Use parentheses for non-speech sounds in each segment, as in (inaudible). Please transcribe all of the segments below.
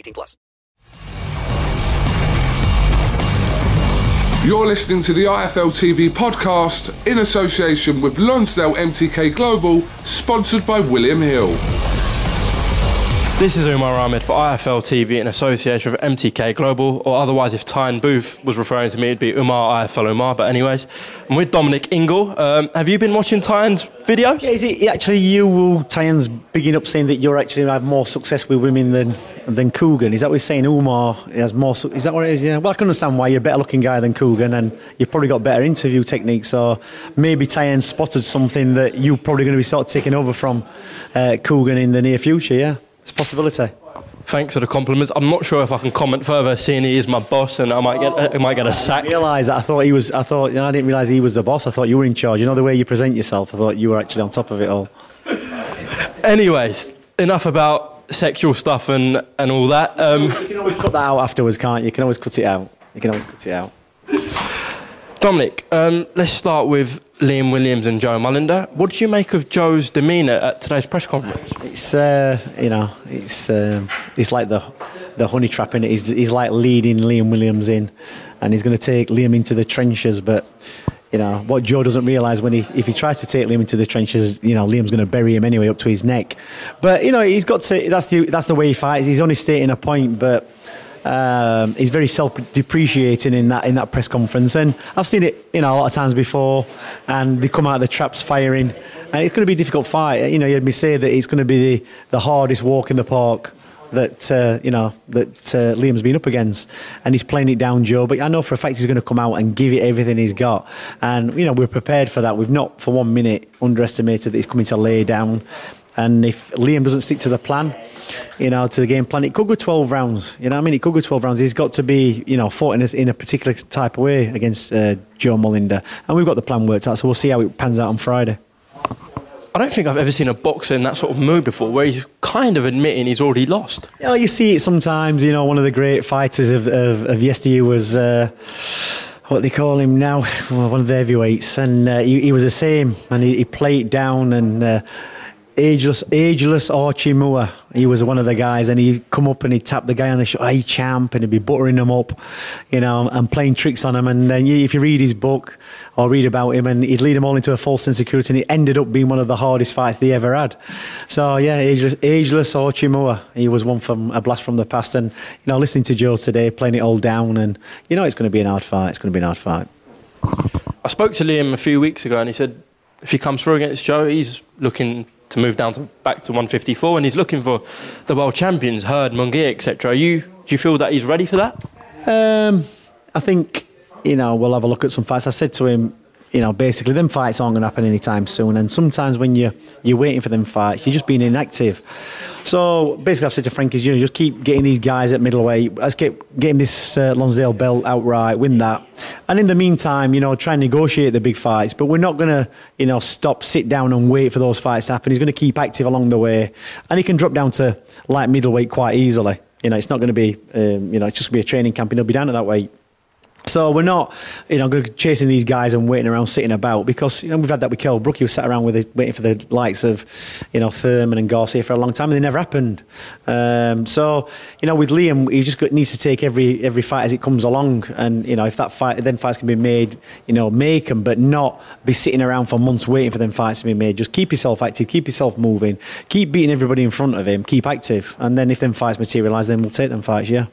18 plus. You're listening to the IFL TV podcast in association with Lonsdale MTK Global, sponsored by William Hill. This is Umar Ahmed for IFL TV in association with MTK Global, or otherwise, if Tyne Booth was referring to me, it'd be Umar IFL Umar. But anyways, I'm with Dominic Ingle. Um, have you been watching Tyne's videos? Yeah, is it actually you, Tyne's bigging up saying that you're actually have more success with women than than Kugan? Is that what he's saying? Umar has more. Su- is that what it is? Yeah. Well, I can understand why you're a better looking guy than Kugan, and you've probably got better interview techniques. So maybe Tyne spotted something that you're probably going to be sort of taking over from uh, Kugan in the near future. Yeah. It's a possibility. Thanks for the compliments. I'm not sure if I can comment further, seeing he is my boss, and I might get I might get a sack. I realise that. I thought he was. I thought. You know, I didn't realise he was the boss. I thought you were in charge. You know the way you present yourself. I thought you were actually on top of it all. Anyways, enough about sexual stuff and and all that. Um, you can always cut that out afterwards, can't you? You can always cut it out. You can always cut it out. Dominic, um, let's start with Liam Williams and Joe Mullender. What did you make of Joe's demeanour at today's press conference? It's uh, you know, it's um, it's like the the honey trap in it. He's, he's like leading Liam Williams in, and he's going to take Liam into the trenches. But you know what Joe doesn't realise when he if he tries to take Liam into the trenches, you know Liam's going to bury him anyway up to his neck. But you know he's got to. That's the that's the way he fights. He's only stating a point, but. Um, he's very self-depreciating in that in that press conference, and I've seen it, you know, a lot of times before. And they come out of the traps firing, and it's going to be a difficult fight. You know, you had me say that it's going to be the, the hardest walk in the park that uh, you know that uh, Liam's been up against, and he's playing it down, Joe. But I know for a fact he's going to come out and give it everything he's got, and you know we're prepared for that. We've not for one minute underestimated that he's coming to lay down. And if Liam doesn't stick to the plan, you know, to the game plan, it could go 12 rounds. You know I mean? It could go 12 rounds. He's got to be, you know, fought in a, in a particular type of way against uh, Joe Mullender. And we've got the plan worked out, so we'll see how it pans out on Friday. I don't think I've ever seen a boxer in that sort of mood before, where he's kind of admitting he's already lost. You know, you see it sometimes. You know, one of the great fighters of, of, of yesteryear was. Uh, what they call him now, well, one of the heavyweights, and uh, he, he, was the same, and he, he played down and uh, ageless, ageless Archie Moore. He was one of the guys, and he'd come up and he'd tap the guy on the shoulder, hey champ, and he'd be buttering him up, you know, and playing tricks on him. And then if you read his book or read about him, and he'd lead them all into a false insecurity, and it ended up being one of the hardest fights they ever had. So yeah, ageless, ageless Archie Moore. He was one from a blast from the past, and you know, listening to Joe today, playing it all down, and you know, it's going to be an hard fight. It's going to be an hard fight. I spoke to Liam a few weeks ago, and he said if he comes through against Joe, he's looking to move down to back to 154, and he's looking for the world champions, Hurd, Munguia, etc. You do you feel that he's ready for that? Um, I think you know we'll have a look at some fights. I said to him, you know, basically them fights aren't going to happen anytime soon, and sometimes when you you're waiting for them fights, you're just being inactive. So basically, I've said to Frank is, you know, just keep getting these guys at middleweight. Let's get getting this uh, Lonsdale belt outright, win that, and in the meantime, you know, try and negotiate the big fights. But we're not going to, you know, stop, sit down, and wait for those fights to happen. He's going to keep active along the way, and he can drop down to light middleweight quite easily. You know, it's not going to be, um, you know, it's just going to be a training camp, and he'll be down at that weight. So we're not, you know, chasing these guys and waiting around, sitting about because you know we've had that with Kell Brook. He was sat around with it, waiting for the likes of, you know, Thurman and Garcia for a long time, and they never happened. Um, so you know, with Liam, he just got, needs to take every every fight as it comes along, and you know, if that fight, then fights can be made, you know, make them, but not be sitting around for months waiting for them fights to be made. Just keep yourself active, keep yourself moving, keep beating everybody in front of him, keep active, and then if them fights materialise, then we'll take them fights. Yeah.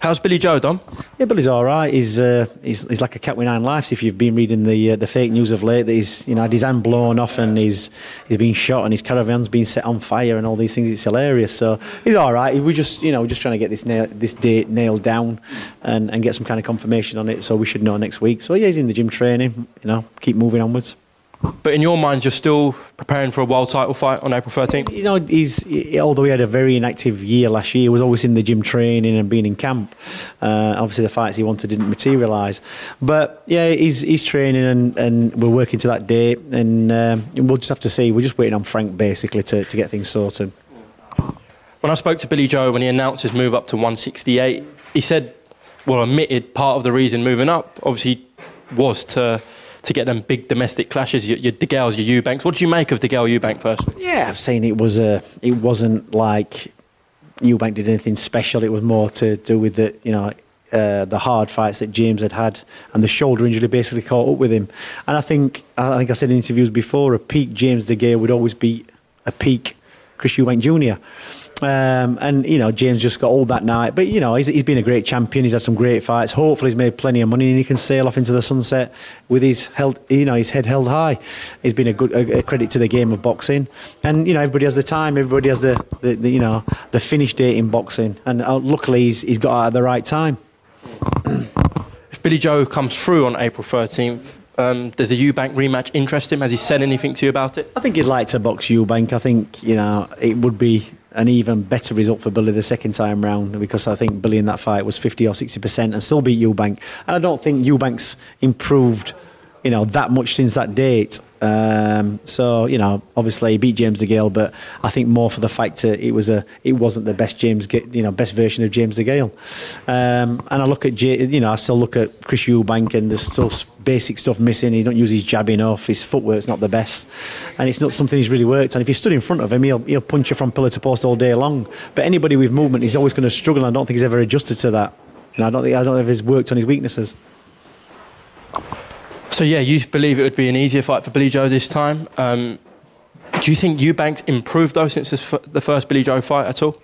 How's Billy Joe, Dom? Yeah, Billy's all right. He's, uh, he's he's like a cat with nine lives. If you've been reading the uh, the fake news of late, that he's you know had his hand blown off and he's he's been shot and his caravan's been set on fire and all these things. It's hilarious. So he's all right. We just you know we're just trying to get this nail, this date nailed down and, and get some kind of confirmation on it. So we should know next week. So yeah, he's in the gym training. You know, keep moving onwards. But in your mind, you're still preparing for a world title fight on April 13th? You know, he's he- although he had a very inactive year last year, he was always in the gym training and being in camp. Uh, obviously, the fights he wanted didn't materialise. But yeah, he's he's training and, and we're working to that date, and um, we'll just have to see. We're just waiting on Frank basically to, to get things sorted. When I spoke to Billy Joe when he announced his move up to 168, he said, well, admitted part of the reason moving up, obviously, was to to get them big domestic clashes, your, your DeGales, your Eubanks. What did you make of DeGale Eubank first? Yeah, I've seen it was a. It wasn't like Eubank did anything special. It was more to do with the you know. Uh, the hard fights that James had had and the shoulder injury basically caught up with him. And I think I think I said in interviews before, a peak James De would always be a peak Chris Eubank Jr. Um, and you know James just got old that night, but you know he's, he's been a great champion. He's had some great fights. Hopefully he's made plenty of money and he can sail off into the sunset with his held, you know, his head held high. He's been a good a, a credit to the game of boxing, and you know everybody has the time. Everybody has the, the, the you know the finish date in boxing, and uh, luckily he's, he's got out at the right time. If Billy Joe comes through on April 13th, um, does a Eubank rematch interest him? Has he said anything to you about it? I think he'd like to box Eubank. I think you know it would be an even better result for Billy the second time round because I think Billy in that fight was 50 or 60 percent and still beat Eubank. And I don't think Eubank's improved, you know, that much since that date. Um, so you know, obviously he beat James DeGale, but I think more for the fact that it was a it wasn't the best James, you know, best version of James DeGale. Um, and I look at you know, I still look at Chris Eubank, and there's still basic stuff missing. He don't use his jab enough. His footwork's not the best, and it's not something he's really worked And If you stood in front of him, he'll he'll punch you from pillar to post all day long. But anybody with movement, he's always going to struggle. And I don't think he's ever adjusted to that. And I don't think I don't know if he's worked on his weaknesses. So yeah, you believe it would be an easier fight for Billy Joe this time. Um, do you think Eubank's improved though since f- the first Billy Joe fight at all?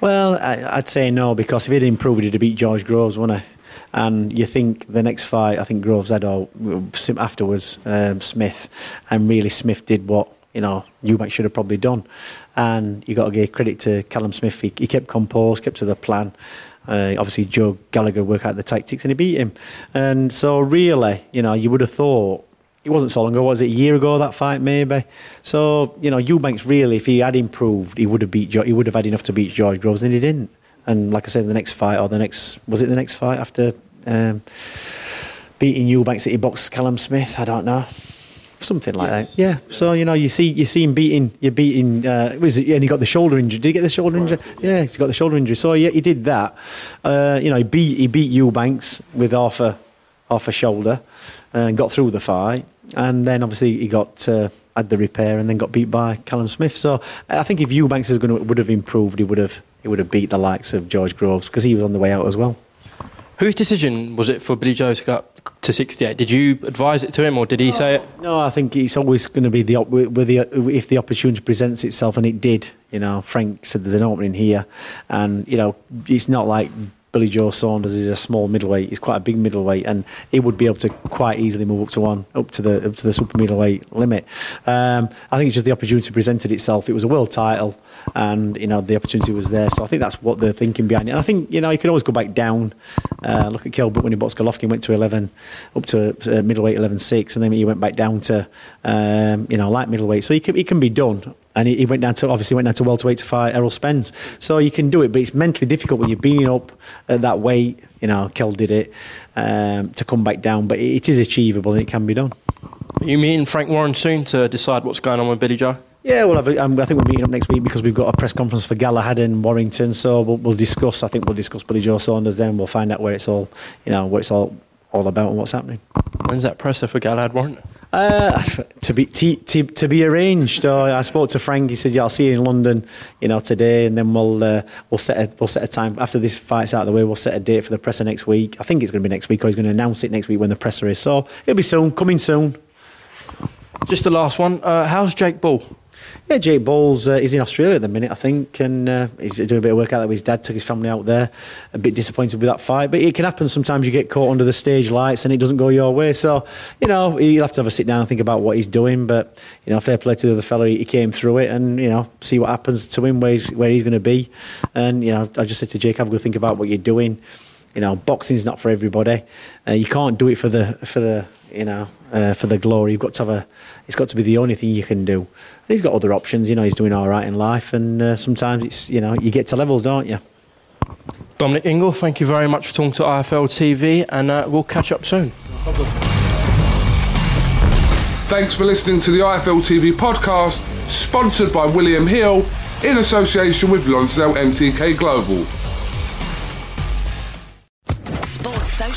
Well, I, I'd say no because if he'd improved, he'd have beat George Groves, wouldn't he? And you think the next fight, I think Groves had all afterwards um, Smith, and really Smith did what you know Eubank should have probably done. And you got to give credit to Callum Smith. He, he kept composed, kept to the plan. Uh, obviously, Joe Gallagher worked out the tactics and he beat him. And so, really, you know, you would have thought it wasn't so long ago, was it a year ago that fight maybe? So you know, Eubanks really, if he had improved, he would have beat. He would have had enough to beat George Groves, and he didn't. And like I said, the next fight or the next was it the next fight after um, beating Eubanks that he boxed Callum Smith? I don't know. Something like that, yeah. So you know, you see, you see him beating, you're beating. Uh, was it, and he got the shoulder injury. Did he get the shoulder injury? Yeah, he's got the shoulder injury. So yeah, he did that. Uh, you know, he beat he beat Eubanks with half a half a shoulder, and got through the fight. And then obviously he got uh, had the repair, and then got beat by Callum Smith. So I think if Eubanks is going to would have improved, he would have he would have beat the likes of George Groves because he was on the way out as well. Whose decision was it for Billy Joe to up to 68? Did you advise it to him or did he say it? No, I think it's always going to be the op- with the if the opportunity presents itself, and it did. You know, Frank said there's an opening here, and you know it's not like Billy Joe Saunders is a small middleweight. He's quite a big middleweight, and he would be able to quite easily move up to one, up to the up to the super middleweight limit. Um, I think it's just the opportunity presented itself. It was a world title, and you know the opportunity was there. So I think that's what they're thinking behind it. And I think you know you can always go back down. Uh, look at Kell Brook when he boxed Golovkin, went to 11, up to uh, middleweight 11-6, and then he went back down to um, you know light middleweight. So he can, it can be done. And he, he went down to obviously went down to welterweight to fight Errol Spence. So you can do it, but it's mentally difficult when you're being up at that weight. You know, Kel did it um, to come back down, but it, it is achievable and it can be done. Are you meeting Frank Warren soon to decide what's going on with Billy Joe? Yeah, well, um, I think we're meeting up next week because we've got a press conference for Galahad in Warrington. So we'll, we'll discuss. I think we'll discuss Billy Joe Saunders. Then we'll find out where it's all, you know, what it's all all about and what's happening. When's that presser for Galahad Warrington? Uh, (laughs) to be to, to, to be arranged. Uh, I spoke to Frank. He said, "Yeah, I'll see you in London, you know, today, and then we'll uh, we'll set a, we'll set a time after this fight's out of the way. We'll set a date for the presser next week. I think it's going to be next week, or he's going to announce it next week when the presser is. So it'll be soon, coming soon. Just the last one. Uh, how's Jake Ball? Yeah, Jake Ball uh, he's in Australia at the minute, I think, and uh, he's doing a bit of work out there with his dad. Took his family out there. A bit disappointed with that fight, but it can happen. Sometimes you get caught under the stage lights and it doesn't go your way. So you know you'll have to have a sit down and think about what he's doing. But you know, fair play to the other fella. He came through it, and you know, see what happens to him, where he's where he's going to be. And you know, I just said to Jake, have a good think about what you're doing. You know, boxing's not for everybody. Uh, you can't do it for the for the you know, uh, for the glory. You've got to have a. It's got to be the only thing you can do. And he's got other options. You know, he's doing all right in life, and uh, sometimes it's you know you get to levels, don't you? Dominic Ingle, thank you very much for talking to IFL TV, and uh, we'll catch up soon. Thanks for listening to the IFL TV podcast, sponsored by William Hill in association with Lonsdale MTK Global.